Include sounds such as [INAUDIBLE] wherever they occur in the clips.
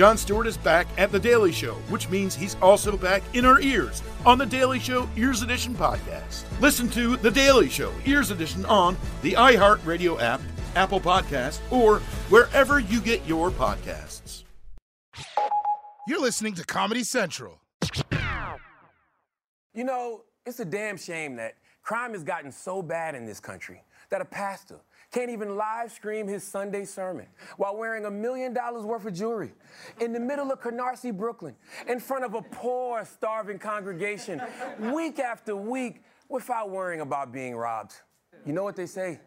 Jon Stewart is back at The Daily Show, which means he's also back in our ears on The Daily Show Ears Edition podcast. Listen to The Daily Show Ears Edition on the iHeartRadio app, Apple Podcast, or wherever you get your podcasts. You're listening to Comedy Central. You know, it's a damn shame that crime has gotten so bad in this country that a pastor can't even live stream his Sunday sermon while wearing a million dollars worth of jewelry in the middle of Canarsie, Brooklyn, in front of a poor, starving congregation, week after week, without worrying about being robbed. You know what they say?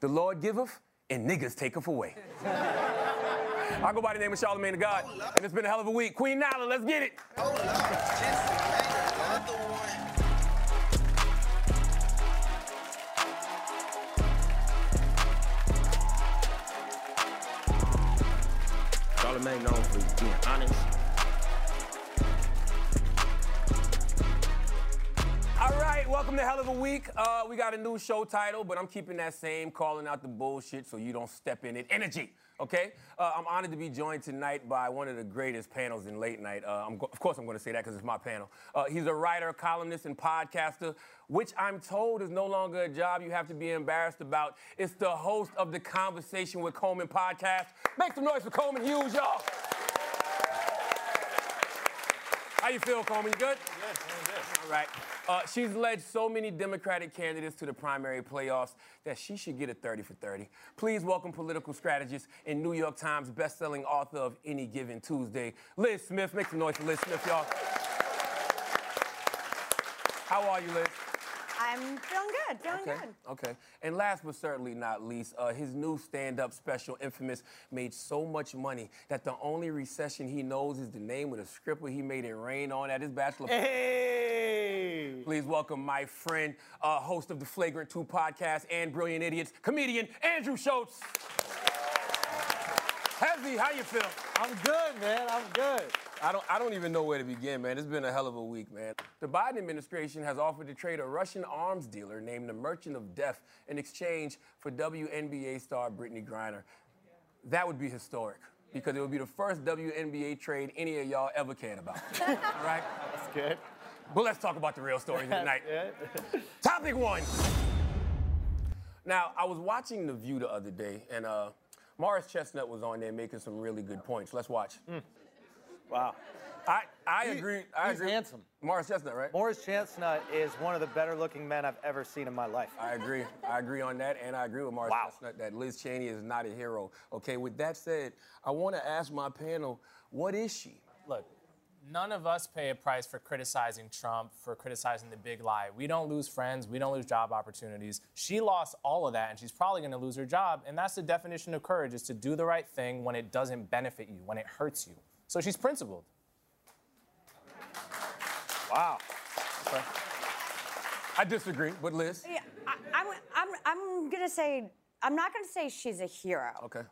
The Lord giveth, and niggas taketh away. [LAUGHS] I go by the name of Charlamagne the God, and it's been a hell of a week. Queen Nala, let's get it. Charlamagne known for being honest. All right, welcome to Hell of a Week. Uh, we got a new show title, but I'm keeping that same calling out the bullshit so you don't step in it energy. Okay, uh, I'm honored to be joined tonight by one of the greatest panels in late night. Uh, of course, I'm going to say that because it's my panel. Uh, he's a writer, columnist, and podcaster, which I'm told is no longer a job you have to be embarrassed about. It's the host of the Conversation with Coleman podcast. Make some noise for Coleman Hughes, y'all. How you feel, Coleman? You good? All right. Uh, she's led so many Democratic candidates to the primary playoffs that she should get a 30 for 30. Please welcome political strategist and New York Times bestselling author of Any Given Tuesday, Liz Smith. Make some noise for Liz Smith, y'all. How are you, Liz? I'm feeling good, feeling Okay. good. Okay. And last but certainly not least, uh, his new stand-up special, Infamous, made so much money that the only recession he knows is the name of the where he made it rain on at his bachelor. Hey! Please welcome my friend, uh, host of the Flagrant 2 podcast and Brilliant Idiots, comedian Andrew Schulz. Heavy, how you feel? I'm good, man. I'm good. I don't, I don't even know where to begin, man. It's been a hell of a week, man. The Biden administration has offered to trade a Russian arms dealer named the Merchant of Death in exchange for WNBA star Brittney Griner. That would be historic because it would be the first WNBA trade any of y'all ever cared about. [LAUGHS] Right? That's good. But let's talk about the real stories tonight. [LAUGHS] Yeah. Topic one. Now, I was watching The View the other day, and uh, Morris Chestnut was on there making some really good points. Let's watch. Wow. I, I He- agree. I he's agree. handsome. Morris Chestnut, right? Morris Chestnut is one of the better looking men I've ever seen in my life. I agree. I agree on that, and I agree with Morris Wow. Chestnut that Liz Cheney is not a hero. Okay, with that said, I want to ask my panel, what is she? look, none of us pay a price for criticizing Trump, for criticizing the big lie. We don't lose friends, we don't lose job opportunities. She lost all of that, and she's probably going to lose her job. And that's the definition of courage: is to do the right thing when it doesn't benefit you, when it hurts you. So she's principled. Wow. I disagree, but Liz. Yeah, I, I'm, I'm, I'm gonna say, I'm not gonna say she's a hero, Okay.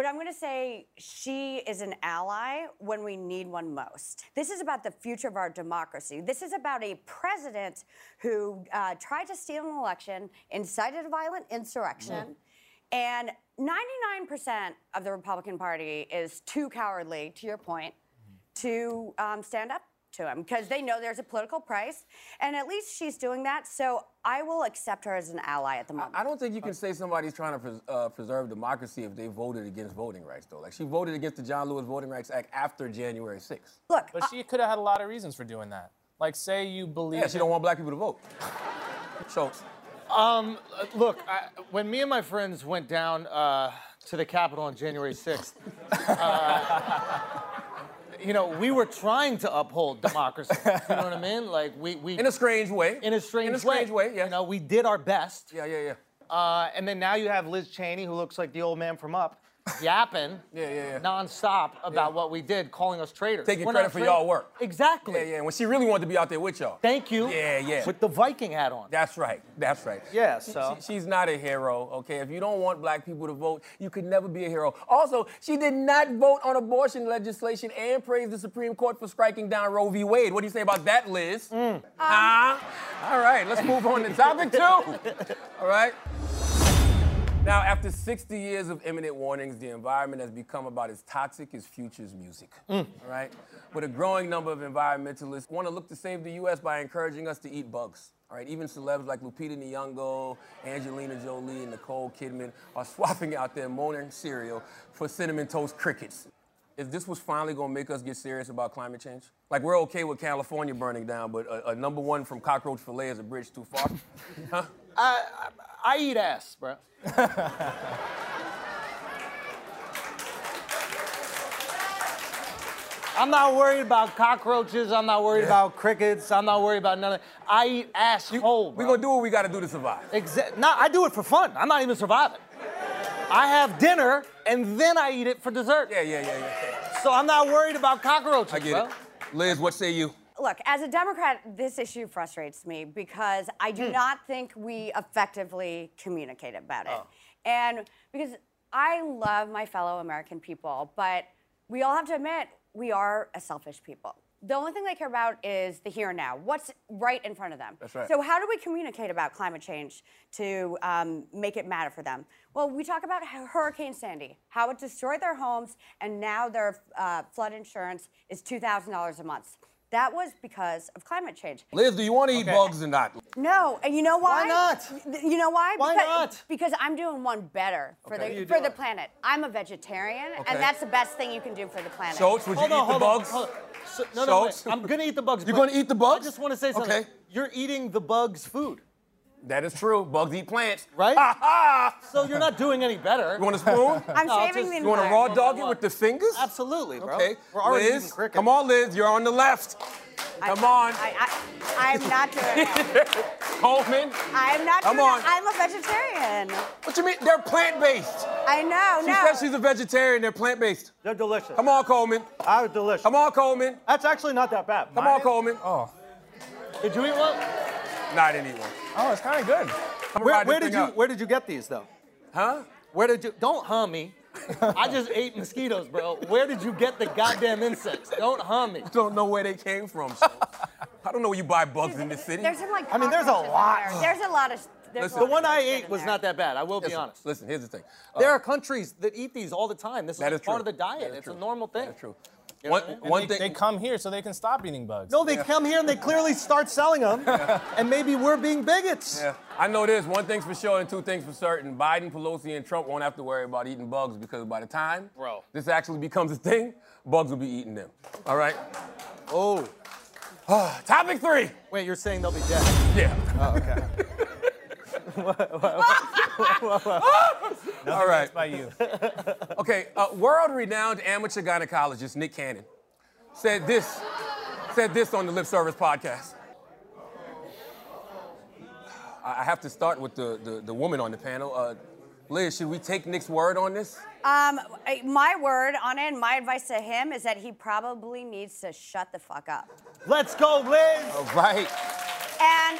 But I'm gonna say she is an ally when we need one most. This is about the future of our democracy. This is about a president who uh, tried to steal an election, incited a violent insurrection, and 99% of the Republican Party is too cowardly, to your point, to um, stand up to him because they know there's a political price, and at least she's doing that. So I will accept her as an ally at the moment. I don't think you can say somebody's trying to pres- uh, preserve democracy if they voted against voting rights, though. Like, she voted against the John Lewis Voting Rights Act after January 6th. Look, But she could have had a lot of reasons for doing that. Like, say you believe. Yeah, she don't want black people to vote. Schulz. Um, uh, look, I, when me and my friends went down uh, to the Capitol on January 6th, uh, you know, we were trying to uphold democracy. You know what I [LAUGHS] mean? Like we, we In a strange way. in a strange way. In a strange way, yeah. You know, we did our best. Yeah, yeah, yeah. Uh, and then now you have Liz Cheney, who looks like the old man from Up, yapping [LAUGHS] Yeah, yeah, yeah. nonstop about what we did, calling us traitors. Taking We're credit for y'all work. Exactly. Yeah, yeah. When she really wanted to be out there with y'all. Thank you. Yeah, yeah. With the Viking hat on. That's right. That's right. Yeah, so- she- she's not a hero, okay? If you don't want black people to vote, you could never be a hero. Also, she did not vote on abortion legislation and praised the Supreme Court for striking down Roe v. Wade. What do you say about that, Liz? Mm. Huh? All right, let's move on to topic two. [LAUGHS] All right. Now, after 60 years of imminent warnings, the environment has become about as toxic as Future's music. All right? With a growing number of environmentalists want to look to save the U.S. by encouraging us to eat bugs. All right, even celebs like Lupita Nyong'o, Angelina Jolie, and Nicole Kidman are swapping out their morning cereal for cinnamon toast crickets. If this was finally gonna make us get serious about climate change, like we're okay with California burning down, but a, a number one from cockroach fillet is a bridge too far, [LAUGHS] huh? I, I, I eat ass, bro. I'm not worried about cockroaches. I'm not worried about crickets. I'm not worried about nothing. I eat ass whole. We're gonna do what we gotta do to survive. Exactly. no, I do it for fun. I'm not even surviving. I have dinner and then I eat it for dessert. Yeah, yeah, yeah, yeah. So I'm not worried about cockroaches, I get bro. it. Liz, what say you? Look, as a Democrat, this issue frustrates me because I do not think we effectively communicate about it. And because I love my fellow American people, but we all have to admit we are a selfish people. The only thing they care about is the here and now, what's right in front of them. That's right. So, how do we communicate about climate change to um, make it matter for them? Well, we talk about Hurricane Sandy, how it destroyed their homes, and now their uh, flood insurance is $2,000 a month. That was because of climate change. Liz, do you want to eat bugs or not? No, and you know why? Why not? You know why? Why because, not? Because I'm doing one better for Okay. the for do the planet. I'm a vegetarian, Okay. and that's the best thing you can do for the planet. Schulz, would you Hold eat on, the hold on, bugs? hold on. So, no, no, wait. I'm gonna eat the bugs. You're gonna eat the bugs? I just want to say something. Okay. You're eating the bugs' food, That is true. Bugs eat plants. right? Ha ha! so you're not doing any better. You want a spoon? [LAUGHS] I'm No, saving just- the You want to raw dog it with the fingers? Absolutely, bro. Okay. We're already Liz, cricket. come on, Liz. You're on the left. I- Come on. I, I, I'm not doing it. [LAUGHS] Coleman. I'm not Come doing on. it. I'm a vegetarian. What do you mean? They're plant-based. I know. She no. says she's a vegetarian. They're plant-based. They're delicious. Come on, Coleman. Ah, delicious. Come on, Coleman. That's actually not that bad. Come on, Coleman. Oh, Did you eat one? Nah, I didn't eat one. oh, it's kind of good. Where, where did you out. Where did you get these though? Huh? Where did you? Don't hum me. I just [LAUGHS] ate mosquitoes, bro. Where did you get the goddamn insects? Don't hum me. Don't know where they came from. so. [LAUGHS] I don't know where you buy bugs in this city. There's some like. I mean, there's a lot. there. There's a lot of. Listen. The one I ate was there. not that bad. I will be honest. listen, here's the thing. Uh, There are countries that eat these all the time. This is, That like is part true. of the diet. It's true. a normal thing. That's true. Know One, what And one they, thing. they come here so they can stop eating bugs. No, they come here and they clearly start selling them, [LAUGHS] and maybe we're being bigots. Yeah, I know this. One thing's for sure and two things for certain. Biden, Pelosi, and Trump won't have to worry about eating bugs because by the time Bro. this actually becomes a thing, bugs will be eating them. All right? Oh, [SIGHS] Topic three. wait, you're saying they'll be dead? Yeah. Oh, okay. [LAUGHS] All right. That's by you. Okay, uh, world-renowned amateur gynecologist Nick Cannon said this, said this on the Lip Service podcast. I I have to start with the, the, the woman on the panel. Uh, Liz, should we take Nick's word on this? Um, my word on it, and my advice to him is that he probably needs to shut the fuck up. Let's go, Liz. All right. And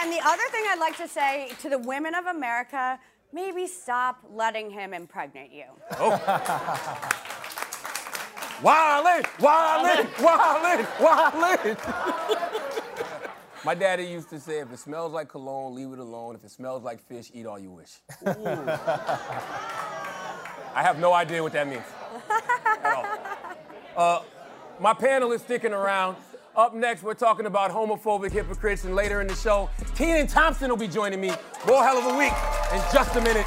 and the other thing I'd like to say to the women of America, maybe stop letting him impregnate you. Oh. Wildin', wildin', wildin', wildin'. My daddy used to say, if it smells like cologne, leave it alone. If it smells like fish, eat all you wish. I have no idea what that means at all. Uh, my panel is sticking around. Up next, we're talking about homophobic hypocrites, and later in the show, Kenan Thompson will be joining me. More hell of a week in just a minute.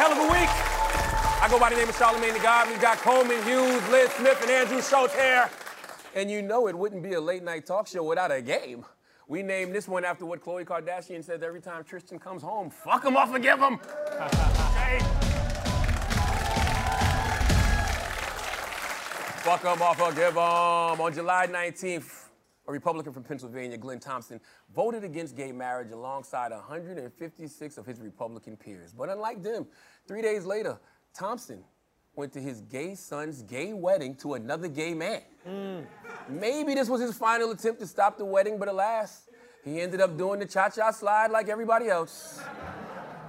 Hell of a Week. I go by the name of Charlamagne the God. We've got Coleman Hughes, Liz Smith, and Andrew Schulz here. And you know it wouldn't be a late night talk show without a game. We named this one after what Khloe Kardashian says every time Tristan comes home. Fuck him [LAUGHS] or forgive him. okay? Fuck him off or forgive him. On July 19th, a Republican from Pennsylvania, Glenn Thompson, voted against gay marriage alongside 156 of his Republican peers. But unlike them, three days later, Thompson went to his gay son's gay wedding to another gay man. Mm. Maybe this was his final attempt to stop the wedding, but alas, he ended up doing the cha cha slide like everybody else.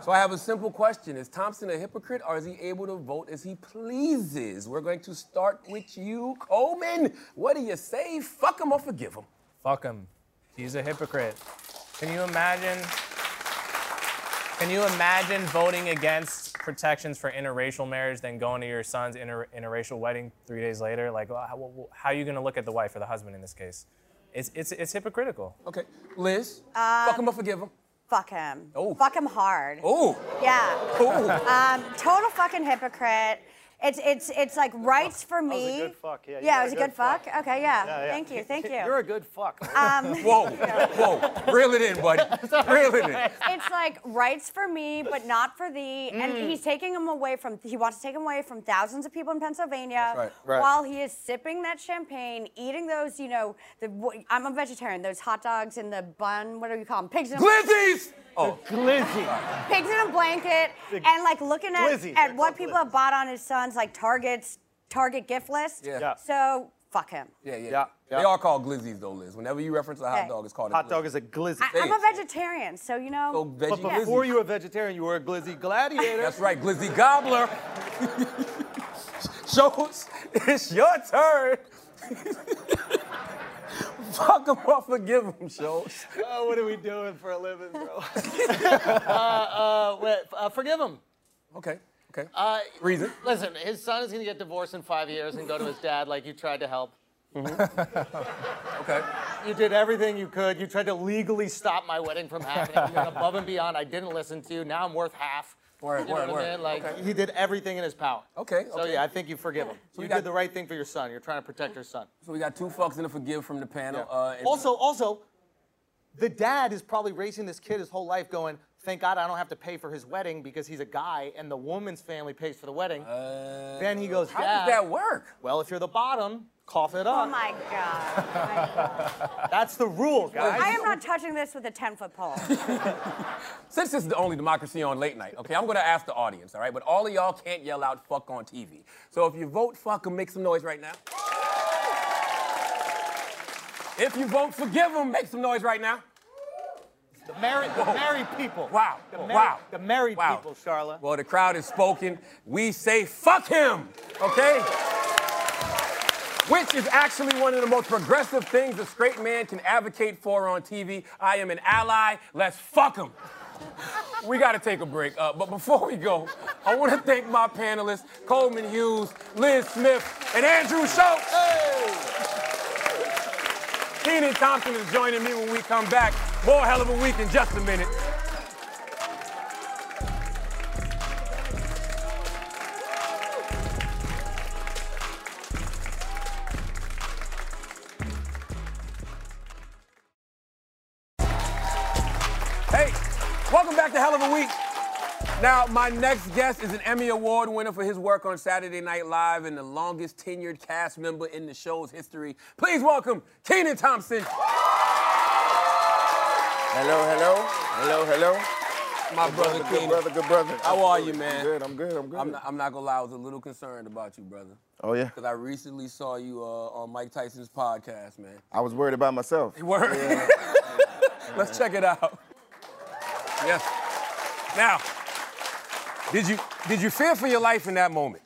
So I have a simple question. Is Thompson a hypocrite or is he able to vote as he pleases? We're going to start with you, Coleman. What do you say? Fuck him or forgive him? Fuck him. He's a hypocrite. Can you imagine? Can you imagine voting against protections for interracial marriage, then going to your son's inter- interracial wedding three days later? Like, how, how are you going to look at the wife or the husband in this case? It's, it's, it's hypocritical. Okay. Liz, fuck him or forgive him? Fuck him. Oh. Fuck him hard. Ooh. Yeah. Ooh. Um, total fucking hypocrite. It's it's it's like rights for me. was a good fuck, yeah, Yeah, it was a good fuck. Okay, yeah. Thank you, thank you. You're a good fuck. [LAUGHS] um, [LAUGHS] Whoa, whoa. Reel it in, buddy. [LAUGHS] Reel it in. it's like rights for me, but not for thee. Mm. And he's taking him away from. He wants to take him away from thousands of people in Pennsylvania, right. Right. while he is sipping that champagne, eating those. You know, the I'm a vegetarian. Those hot dogs in the bun. What do you call them? Pigs in a Glizzies! Oh, Glizzy. pigs in a blanket, and like looking at glizzies, at what called people have bought on his son's like Target's Target gift list. Yeah. Yeah. So fuck him. yeah, yeah. Yeah, They yeah. are called glizzies, though, Liz. Whenever you reference a hot Okay. dog, it's called a Hot glizzy. dog is a glizzy. I, I'm a vegetarian, so you know. So veggie but before glizzy. you were a vegetarian, you were a glizzy gladiator. That's right, glizzy gobbler. [LAUGHS] Schulz, it's your turn. [LAUGHS] Fuck him or forgive him, Schulz. Oh, what are we doing for a living, bro? [LAUGHS] uh, uh, wait, uh, forgive him. Okay, okay. Uh, Reason? Listen, his son is gonna get divorced in five years and go to his dad like you tried to help. [LAUGHS] Okay. You did everything you could. You tried to legally stop my wedding from happening. You went above and beyond. I didn't listen to you. Now I'm worth half. Word, You know word, word. I mean? Like Okay. he did everything in his power. Okay, So okay. yeah, I think you forgive him. we you got- did the right thing for your son. You're trying to protect your son. So we got two fucks and a forgive from the panel. Uh, Also, also, the dad is probably raising this kid his whole life, going, "Thank God I don't have to pay for his wedding because he's a guy, and the woman's family pays for the wedding." then he goes, Uh, how "Dad, does that work? well, if you're the bottom, cough it oh up. my god. My [LAUGHS] God. That's the rule, guys." I am not touching this with a 10 foot pole. [LAUGHS] Since this is the only democracy on late night, okay, I'm gonna ask the audience, all right? But all of y'all can't yell out fuck on TV. So if you vote fuck him, make some noise right now. If you vote forgive him, make some noise right now. the married, the married people. Wow. The Wow. The married Wow. people, Charlotte. Well, the crowd is spoken. We say fuck him, okay? Which is actually one of the most progressive things a straight man can advocate for on TV. I am an ally. Let's fuck him. We got to take a break. Uh, but before we go, I want to thank my panelists, Coleman Hughes, Liz Smith, and Andrew Schulz. Kenan Thompson is joining me when we come back. More hell of a week in just a minute. Hell of a Week. Now, my next guest is an Emmy Award winner for his work on Saturday Night Live and the longest tenured cast member in the show's history. Please welcome Kenan Thompson, Hello, hello, hello, hello. my brother Good Kenan. brother, good brother. How are you, I'm man? good, I'm good, I'm good. I'm not, I'm not gonna lie, I was a little concerned about you, brother. oh yeah, Because I recently saw you uh, on Mike Tyson's podcast, man. I was worried about myself. Word. [LAUGHS] Let's check it out. Yes. Now, did you did you fear for your life in that moment?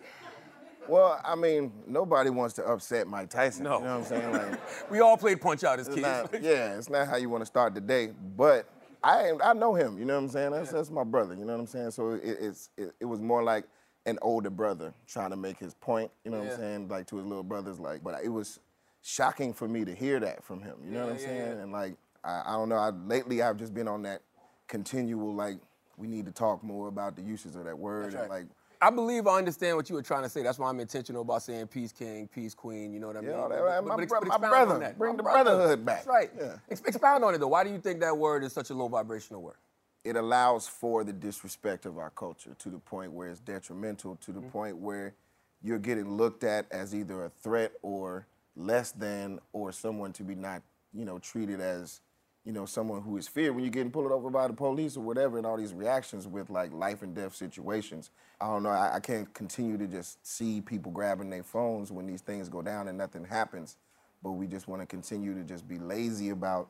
Well, I mean, nobody wants to upset Mike Tyson. No. You know what I'm saying? Like, [LAUGHS] We all played punch out as kids. not, [LAUGHS] yeah, it's not how you want to start the day. But I I know him. You know what I'm saying? That's that's my brother. You know what I'm saying? So it, it's it, it was more like an older brother trying to make his point. You know what I'm saying? Like to his little brothers. Like, but it was shocking for me to hear that from him. You know what I'm Yeah, yeah, saying? yeah. And like I, I don't know. I, lately I've just been on that continual like we need to talk more about the uses of that word That's and like. I believe I understand what you were trying to say. That's why I'm intentional about saying peace king, peace queen. You know what I mean? Yeah, but- my but but my brother. Bring My the brother. brotherhood back. That's right. Yeah. Expound on it though. Why do you think that word is such a low vibrational word? it allows for the disrespect of our culture to the point where it's detrimental to the Mm-hmm. point where you're getting looked at as either a threat or less than or someone to be not you know treated as you know someone who is feared when you're getting pulled over by the police or whatever and all these reactions with like life and death situations i don't know i, I can't continue to just see people grabbing their phones when these things go down and nothing happens but we just want to continue to just be lazy about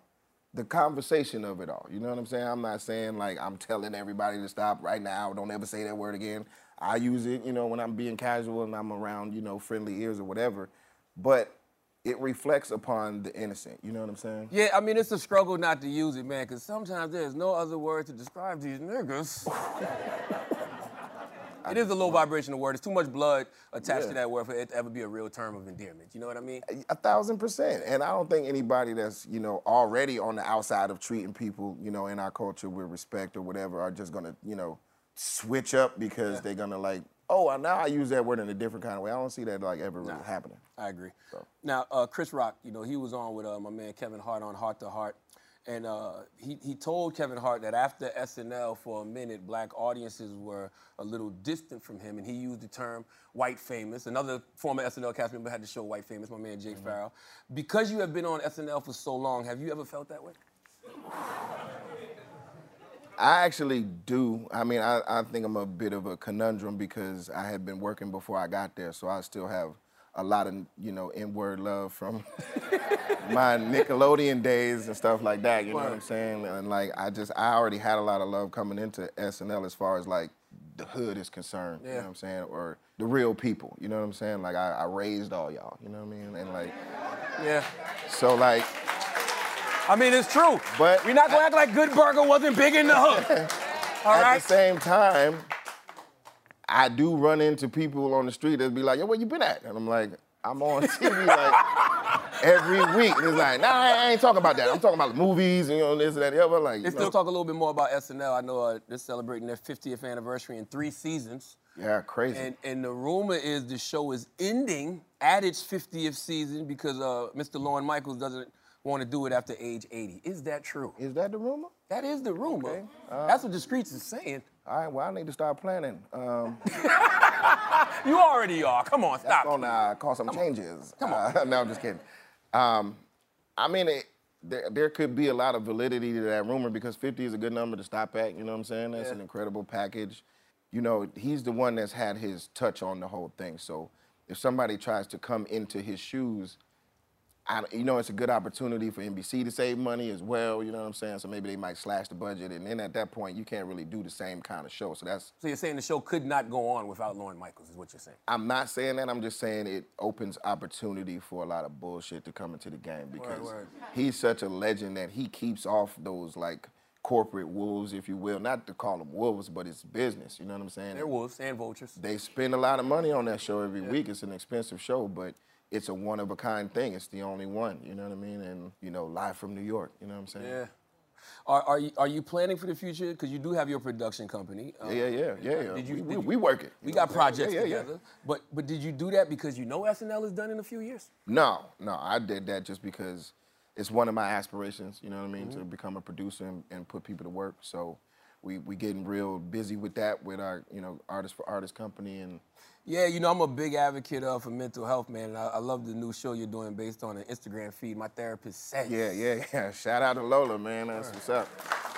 the conversation of it all. You know what I'm saying? I'm not saying like I'm telling everybody to stop right now. Don't ever say that word again. I use it, you know, when I'm being casual and I'm around, you know, friendly ears or whatever. But it reflects upon the innocent. You know what I'm saying? Yeah, I mean it's a struggle not to use it, man, because sometimes there's no other word to describe these niggas. [LAUGHS] it is a low vibrational word. It's too much blood attached Yeah. to that word for it to ever be a real term of endearment. You know what I mean? A thousand percent. And I don't think anybody that's, you know, already on the outside of treating people, you know, in our culture with respect or whatever are just gonna, you know, switch up because they're gonna like, oh, now I use that word in a different kind of way. I don't see that like ever really happening. I agree. Now, uh, Chris Rock, you know, he was on with uh, my man Kevin Hart on Hart to Heart. And uh, he, he told Kevin Hart that after SNL for a minute, black audiences were a little distant from him. And he used the term white famous. Another former SNL cast member had to show white famous, my man Jay Pharoah. Because you have been on SNL for so long, have you ever felt that way? I actually do. I mean, I, I think I'm a bit of a conundrum because I had been working before I got there, so I still have a lot of, you know, N-word love from [LAUGHS] my Nickelodeon days and stuff like that. You know what I'm saying? And like, I just, I already had a lot of love coming into SNL as far as like the hood is concerned. yeah. You know what I'm saying? Or the real people. You know what I'm saying? Like, I, I raised all y'all. You know what I mean? And like, Yeah. so like, I mean, it's true. But we're not gonna act like Good Burger wasn't big in the hood. [LAUGHS] All at right. the same time, I do run into people on the street that be like, "Yo, where you been at?" And I'm like, "I'm on TV like [LAUGHS] every week." And it's like, "Nah, I ain't talking about that. I'm talking about the movies and you know this and that and the other." Like, Let's know. talk a little bit more about SNL. I know uh, they're celebrating their 50th anniversary in three seasons. yeah, crazy. And, and the rumor is the show is ending at its 50th season because uh, Mr. Lorne Michaels doesn't want to do it after age 80. Is that true? is that the rumor? That is the rumor. Okay. Uh, That's what the streets is saying. All right, well, I need to start planning. Um, [LAUGHS] You already are. Come on, that's stop. gonna uh, cause some changes. Come on. [LAUGHS] no, I'm just kidding. Um, I mean, it, there, there could be a lot of validity to that rumor because 50 is a good number to stop at. You know what I'm saying? That's an incredible package. You know, he's the one that's had his touch on the whole thing. So if somebody tries to come into his shoes, I, you know, it's a good opportunity for NBC to save money as well. You know what I'm saying? So maybe they might slash the budget, and then at that point, you can't really do the same kind of show. So that's So you're saying the show could not go on without Lorne Michaels, is what you're saying? I'm not saying that. I'm just saying it opens opportunity for a lot of bullshit to come into the game because word. he's such a legend that he keeps off those like corporate wolves, if you will. Not to call them wolves, but it's business. You know what I'm saying? They're wolves and vultures. They spend a lot of money on that show every week. It's an expensive show, but it's a one of a kind thing. It's the only one. You know what I mean? And you know, live from New York. You know what I'm saying? Yeah. Are, are, you, are you planning for the future? Because you do have your production company. Um, Yeah, yeah, yeah, yeah. Did you- we, did you- we work it. We got what I'm saying? projects Yeah, yeah, yeah. together. But but did you do that because you know SNL is done in a few years? No, no, I did that just because it's one of my aspirations, you know what I mean, to Mm-hmm. become a producer and, and put people to work. So we we getting real busy with that with our, you know, artist for artist company and Yeah, you know, I'm a big advocate uh, for mental health, man. And I, I love the new show you're doing based on an Instagram feed. My therapist says. yeah, yeah, [LAUGHS] yeah. Shout out to Lola, man. That's what's up.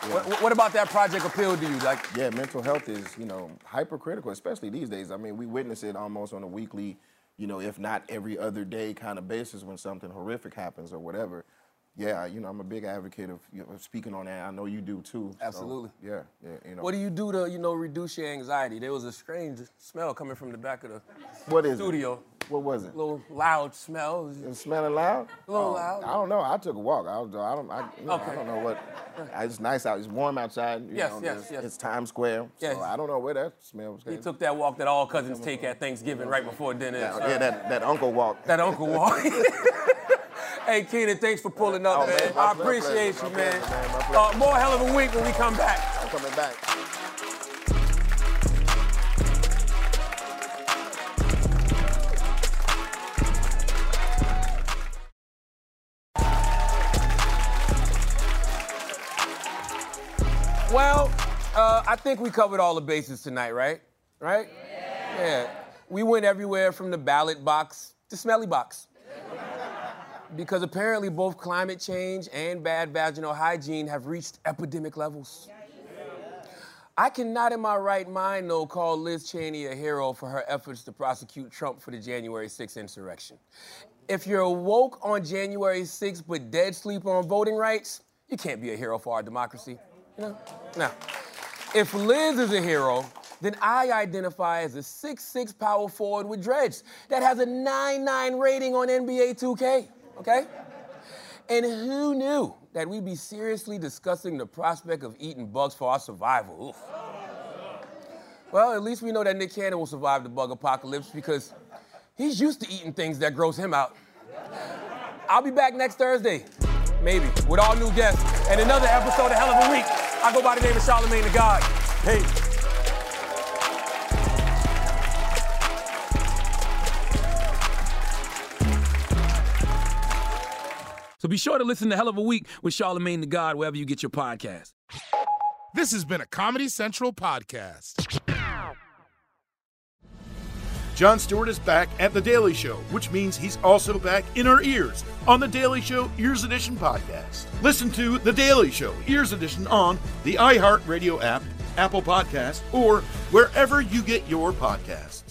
Yeah. What, what about that project appealed to you? Like, yeah, mental health is, you know, hypercritical, especially these days. I mean, we witness it almost on a weekly, you know, if not every other day kind of basis when something horrific happens or whatever. Yeah, you know, I'm a big advocate of, you know, speaking on that. I know you do too. so, Absolutely. yeah, yeah, you know. what do you do to, you know, reduce your anxiety? There was a strange smell coming from the back of the What is studio. it? What was it? A little loud smell. It smelling loud? A little Oh, loud. I don't know. I took a walk. I, was, I don't. I, you know, Okay. I don't know what. It's nice out. It's warm outside. You Yes, know, yes, yes. It's Times Square. Yes. So I don't know where that smell was. Going. He took that walk that all cousins take at Thanksgiving right before dinner. Yeah, yeah, that, that uncle walk. That uncle walk. [LAUGHS] [LAUGHS] Hey, Kenan, thanks for pulling up, oh, man. man. I appreciate you, man. Pleasure, man. Uh, more hell of a week when we come back. I'm coming back. Well, uh, I think we covered all the bases tonight, right? Right? Yeah. yeah. We went everywhere from the ballot box to smelly box because apparently both climate change and bad vaginal hygiene have reached epidemic levels. I cannot in my right mind, though, call Liz Cheney a hero for her efforts to prosecute Trump for the January 6th insurrection. If you're woke on January 6th but dead sleep on voting rights, you can't be a hero for our democracy. Now, if Liz is a hero, then I identify as a six-six power forward with dreads that has a 9-9 rating on NBA 2K, okay? And who knew that we'd be seriously discussing the prospect of eating bugs for our survival? Oof. Well, at least we know that Nick Cannon will survive the bug apocalypse because he's used to eating things that gross him out. I'll be back next Thursday, maybe, with all new guests and another episode of Hell of a Week. I go by the name of Charlamagne the God. Hey. So be sure to listen to Hell of a Week with Charlamagne the God wherever you get your podcast. This has been a Comedy Central podcast. Jon Stewart is back at The Daily Show, which means he's also back in our ears on The Daily Show Ears Edition podcast. Listen to The Daily Show Ears Edition on the iHeartRadio app, Apple Podcast, or wherever you get your podcasts.